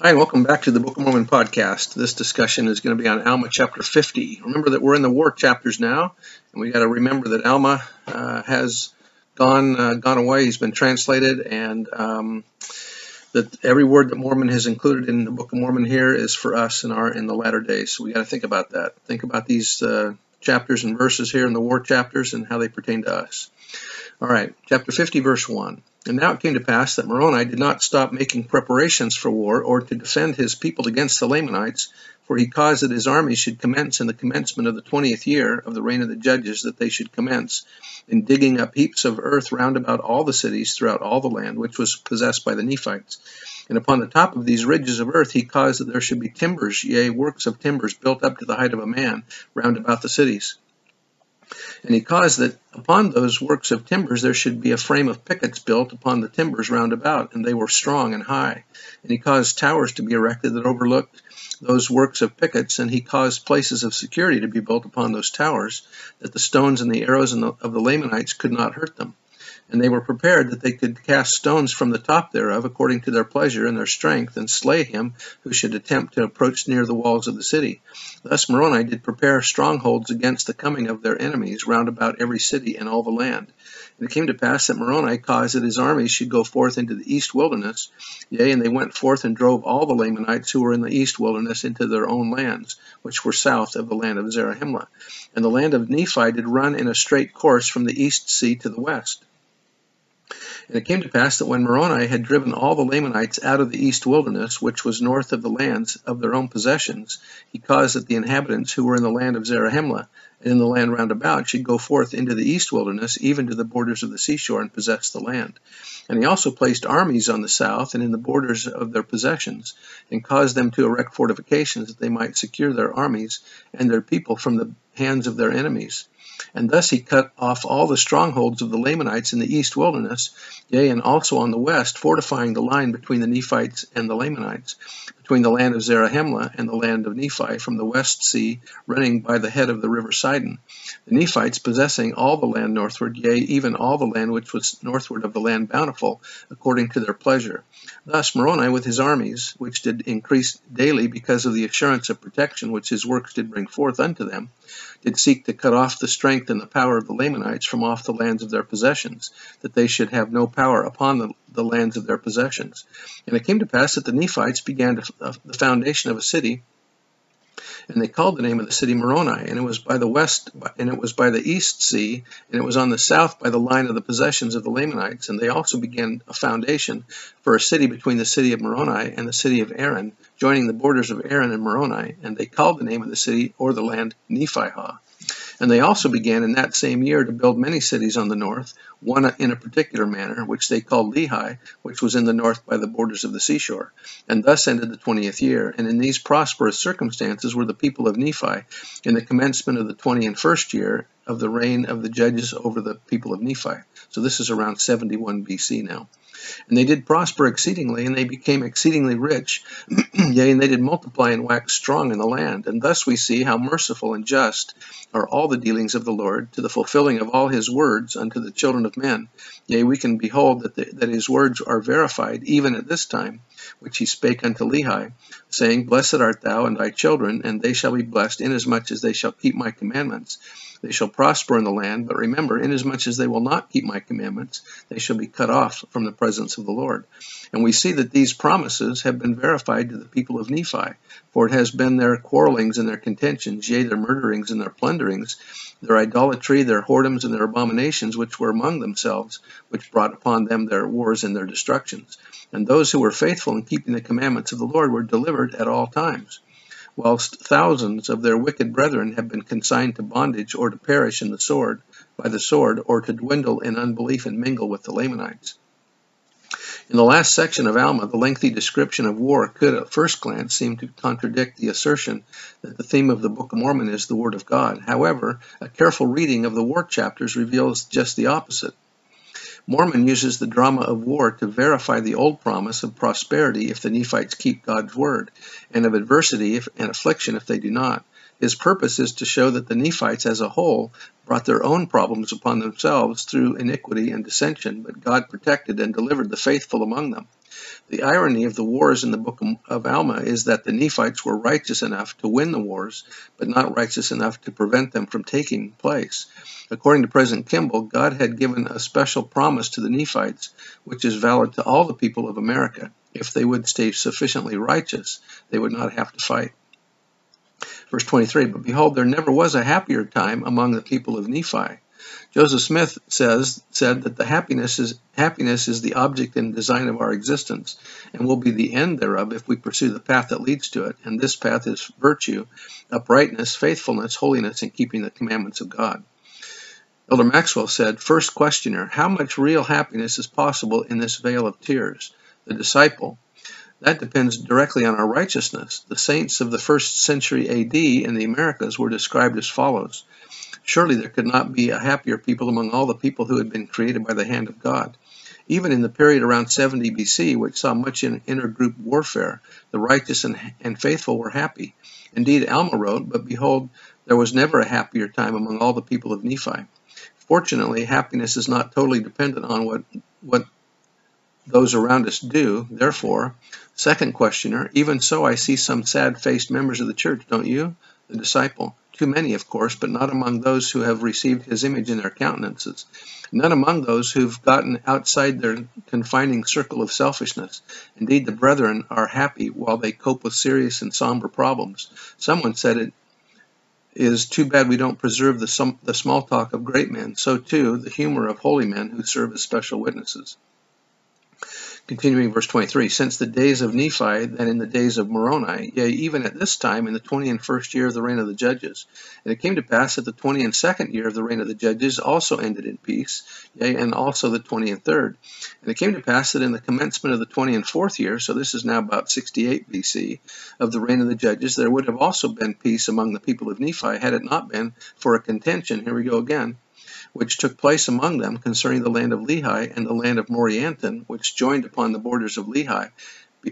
Hi, and welcome back to the Book of Mormon podcast. This discussion is going to be on Alma chapter 50. Remember that we're in the war chapters now, and we got to remember that Alma uh, has gone uh, gone away. He's been translated, and um, that every word that Mormon has included in the Book of Mormon here is for us in our in the latter days. So we got to think about that. Think about these uh, chapters and verses here in the war chapters and how they pertain to us. All right, chapter 50, verse 1. And now it came to pass that Moroni did not stop making preparations for war or to defend his people against the Lamanites, for he caused that his army should commence in the commencement of the twentieth year of the reign of the judges, that they should commence in digging up heaps of earth round about all the cities throughout all the land which was possessed by the Nephites. And upon the top of these ridges of earth he caused that there should be timbers, yea, works of timbers built up to the height of a man round about the cities. And he caused that upon those works of timbers there should be a frame of pickets built upon the timbers round about, and they were strong and high. And he caused towers to be erected that overlooked those works of pickets, and he caused places of security to be built upon those towers, that the stones and the arrows of the Lamanites could not hurt them and they were prepared that they could cast stones from the top thereof according to their pleasure and their strength, and slay him who should attempt to approach near the walls of the city. Thus Moroni did prepare strongholds against the coming of their enemies round about every city and all the land. And it came to pass that Moroni caused that his armies should go forth into the east wilderness. Yea, and they went forth and drove all the Lamanites who were in the east wilderness into their own lands, which were south of the land of Zarahemla. And the land of Nephi did run in a straight course from the east sea to the west. And it came to pass that when Moroni had driven all the Lamanites out of the east wilderness, which was north of the lands of their own possessions, he caused that the inhabitants who were in the land of Zarahemla and in the land round about should go forth into the east wilderness, even to the borders of the seashore, and possess the land. And he also placed armies on the south and in the borders of their possessions, and caused them to erect fortifications that they might secure their armies and their people from the hands of their enemies. And thus he cut off all the strongholds of the Lamanites in the east wilderness, yea, and also on the west, fortifying the line between the Nephites and the Lamanites, between the land of Zarahemla and the land of Nephi, from the west sea running by the head of the river Sidon. The Nephites possessing all the land northward, yea, even all the land which was northward of the land bountiful, according to their pleasure. Thus Moroni with his armies, which did increase daily because of the assurance of protection which his works did bring forth unto them, did seek to cut off the strength and the power of the Lamanites from off the lands of their possessions, that they should have no power upon the, the lands of their possessions. And it came to pass that the Nephites began to, the foundation of a city and they called the name of the city Moroni, and it was by the west, and it was by the east sea, and it was on the south by the line of the possessions of the Lamanites. And they also began a foundation for a city between the city of Moroni and the city of Aaron, joining the borders of Aaron and Moroni. And they called the name of the city or the land Nephihah. And they also began in that same year to build many cities on the north, one in a particular manner, which they called Lehi, which was in the north by the borders of the seashore. And thus ended the twentieth year. And in these prosperous circumstances were the people of Nephi, in the commencement of the twenty and first year of the reign of the judges over the people of Nephi. So this is around 71 BC now. And they did prosper exceedingly, and they became exceedingly rich. Yea, and they did multiply and wax strong in the land. And thus we see how merciful and just are all the dealings of the Lord, to the fulfilling of all his words unto the children of men. Yea, we can behold that, the, that his words are verified even at this time, which he spake unto Lehi, saying, Blessed art thou and thy children, and they shall be blessed, inasmuch as they shall keep my commandments. They shall prosper in the land, but remember, inasmuch as they will not keep my commandments, they shall be cut off from the presence of the Lord. And we see that these promises have been verified to the people of Nephi, for it has been their quarrelings and their contentions, yea, their murderings and their plunderings, their idolatry, their whoredoms, and their abominations which were among themselves, which brought upon them their wars and their destructions. And those who were faithful in keeping the commandments of the Lord were delivered at all times whilst thousands of their wicked brethren have been consigned to bondage or to perish in the sword by the sword or to dwindle in unbelief and mingle with the Lamanites. In the last section of Alma, the lengthy description of war could at first glance seem to contradict the assertion that the theme of the Book of Mormon is the Word of God. However, a careful reading of the war chapters reveals just the opposite. Mormon uses the drama of war to verify the old promise of prosperity if the Nephites keep God's word, and of adversity if, and affliction if they do not. His purpose is to show that the Nephites as a whole brought their own problems upon themselves through iniquity and dissension, but God protected and delivered the faithful among them. The irony of the wars in the book of Alma is that the Nephites were righteous enough to win the wars, but not righteous enough to prevent them from taking place. According to President Kimball, God had given a special promise to the Nephites, which is valid to all the people of America. If they would stay sufficiently righteous, they would not have to fight. Verse 23 But behold, there never was a happier time among the people of Nephi. Joseph Smith says said that the happiness is happiness is the object and design of our existence, and will be the end thereof if we pursue the path that leads to it. And this path is virtue, uprightness, faithfulness, holiness, and keeping the commandments of God. Elder Maxwell said, First questioner, how much real happiness is possible in this vale of tears? The disciple, that depends directly on our righteousness. The saints of the first century AD in the Americas were described as follows Surely there could not be a happier people among all the people who had been created by the hand of God. Even in the period around 70 BC, which saw much in intergroup warfare, the righteous and, and faithful were happy. Indeed, Alma wrote, But behold, there was never a happier time among all the people of Nephi. Fortunately, happiness is not totally dependent on what, what those around us do. Therefore, second questioner, even so I see some sad-faced members of the church, don't you? The disciple. Too many, of course, but not among those who have received his image in their countenances. None among those who've gotten outside their confining circle of selfishness. Indeed, the brethren are happy while they cope with serious and somber problems. Someone said it is too bad we don't preserve the, the small talk of great men. So, too, the humor of holy men who serve as special witnesses. Continuing verse 23, since the days of Nephi, then in the days of Moroni, yea, even at this time in the twenty and first year of the reign of the judges. And it came to pass that the twenty and second year of the reign of the judges also ended in peace, yea, and also the twenty and third. And it came to pass that in the commencement of the twenty and fourth year, so this is now about 68 BC, of the reign of the judges, there would have also been peace among the people of Nephi, had it not been for a contention, here we go again, which took place among them concerning the land of Lehi and the land of Morianton, which joined upon the borders of Lehi,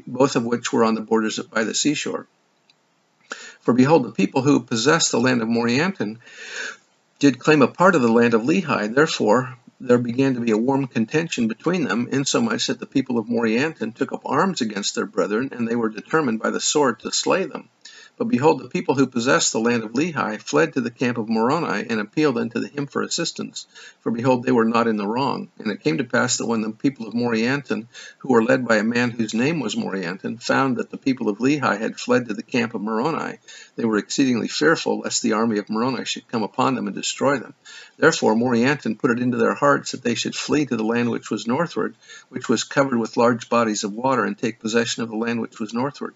both of which were on the borders by the seashore. For behold, the people who possessed the land of Morianton did claim a part of the land of Lehi. Therefore, there began to be a warm contention between them, insomuch that the people of Morianton took up arms against their brethren, and they were determined by the sword to slay them. But behold, the people who possessed the land of Lehi fled to the camp of Moroni and appealed unto him for assistance. For behold, they were not in the wrong. And it came to pass that when the people of Morianton, who were led by a man whose name was Morianton, found that the people of Lehi had fled to the camp of Moroni, they were exceedingly fearful lest the army of Moroni should come upon them and destroy them. Therefore Morianton put it into their hearts that they should flee to the land which was northward, which was covered with large bodies of water, and take possession of the land which was northward.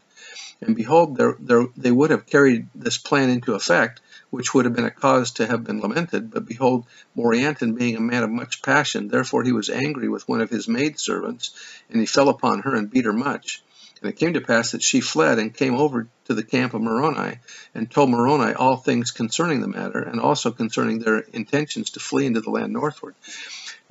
And behold, there, there, they would have carried this plan into effect, which would have been a cause to have been lamented. But behold, Morianton, being a man of much passion, therefore he was angry with one of his maidservants, and he fell upon her and beat her much. And it came to pass that she fled and came over to the camp of Moroni, and told Moroni all things concerning the matter, and also concerning their intentions to flee into the land northward.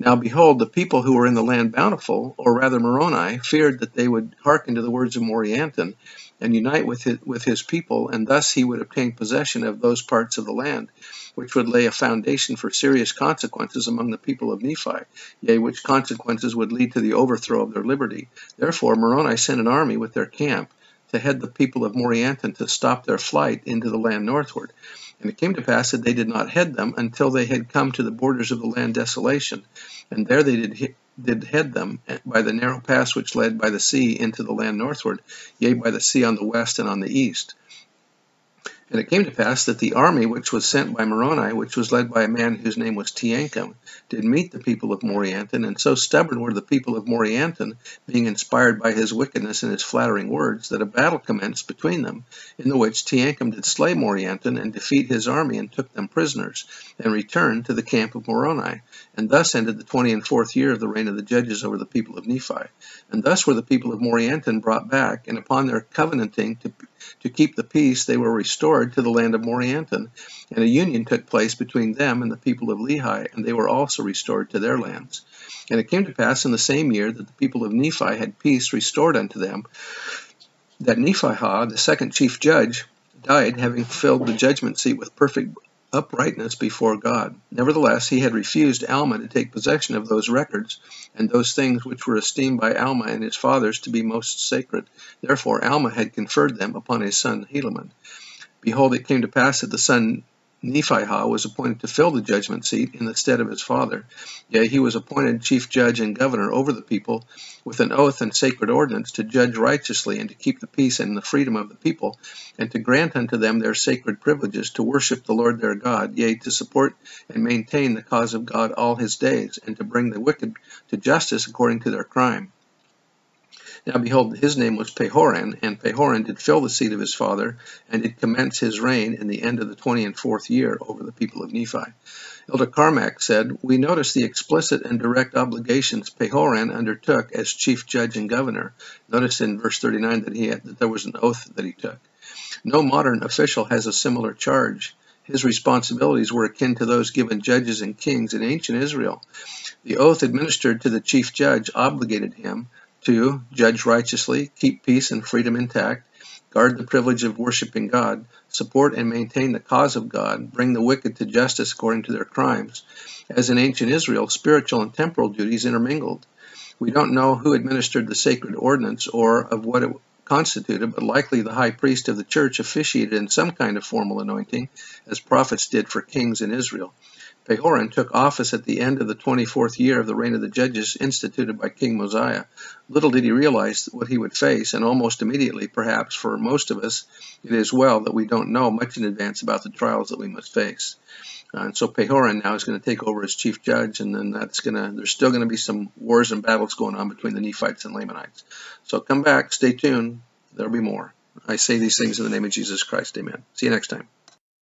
Now behold, the people who were in the land bountiful, or rather Moroni, feared that they would hearken to the words of Morianton, and unite with his, with his people, and thus he would obtain possession of those parts of the land, which would lay a foundation for serious consequences among the people of Nephi, yea, which consequences would lead to the overthrow of their liberty. Therefore Moroni sent an army with their camp to head the people of Morianton to stop their flight into the land northward. And it came to pass that they did not head them until they had come to the borders of the land desolation. And there they did did head them by the narrow pass which led by the sea into the land northward, yea, by the sea on the west and on the east. And it came to pass that the army which was sent by Moroni, which was led by a man whose name was Teancum, did meet the people of Morianton, and so stubborn were the people of Morianton, being inspired by his wickedness and his flattering words, that a battle commenced between them, in the which Teancum did slay Morianton, and defeat his army, and took them prisoners, and returned to the camp of Moroni. And thus ended the twenty and fourth year of the reign of the judges over the people of Nephi. And thus were the people of Morianton brought back, and upon their covenanting to to keep the peace, they were restored to the land of Morianton, and a union took place between them and the people of Lehi, and they were also restored to their lands. And it came to pass in the same year that the people of Nephi had peace restored unto them, that Nephihah, the second chief judge, died, having filled the judgment seat with perfect uprightness before God. Nevertheless, he had refused Alma to take possession of those records and those things which were esteemed by Alma and his fathers to be most sacred. Therefore, Alma had conferred them upon his son Helaman. Behold, it came to pass that the son Nephihah was appointed to fill the judgment seat in the stead of his father. Yea, he was appointed chief judge and governor over the people, with an oath and sacred ordinance to judge righteously and to keep the peace and the freedom of the people, and to grant unto them their sacred privileges to worship the Lord their God, yea, to support and maintain the cause of God all his days, and to bring the wicked to justice according to their crime. Now behold, his name was Pahoran, and Pahoran did fill the seat of his father, and did commence his reign in the end of the twenty and fourth year over the people of Nephi. Elder Carmack said, We notice the explicit and direct obligations Pahoran undertook as chief judge and governor. Notice in verse 39 that he had, that there was an oath that he took. No modern official has a similar charge. His responsibilities were akin to those given judges and kings in ancient Israel. The oath administered to the chief judge obligated him to judge righteously, keep peace and freedom intact, guard the privilege of worshiping God, support and maintain the cause of God, bring the wicked to justice according to their crimes. As in ancient Israel, spiritual and temporal duties intermingled. We don't know who administered the sacred ordinance or of what it constituted, but likely the high priest of the church officiated in some kind of formal anointing, as prophets did for kings in Israel. Pahoran took office at the end of the 24th year of the reign of the judges instituted by King Mosiah. Little did he realize what he would face, and almost immediately, perhaps for most of us, it is well that we don't know much in advance about the trials that we must face. Uh, and so Pahoran now is going to take over as chief judge, and then that's going to, there's still going to be some wars and battles going on between the Nephites and Lamanites. So come back, stay tuned, there'll be more. I say these things in the name of Jesus Christ. Amen. See you next time.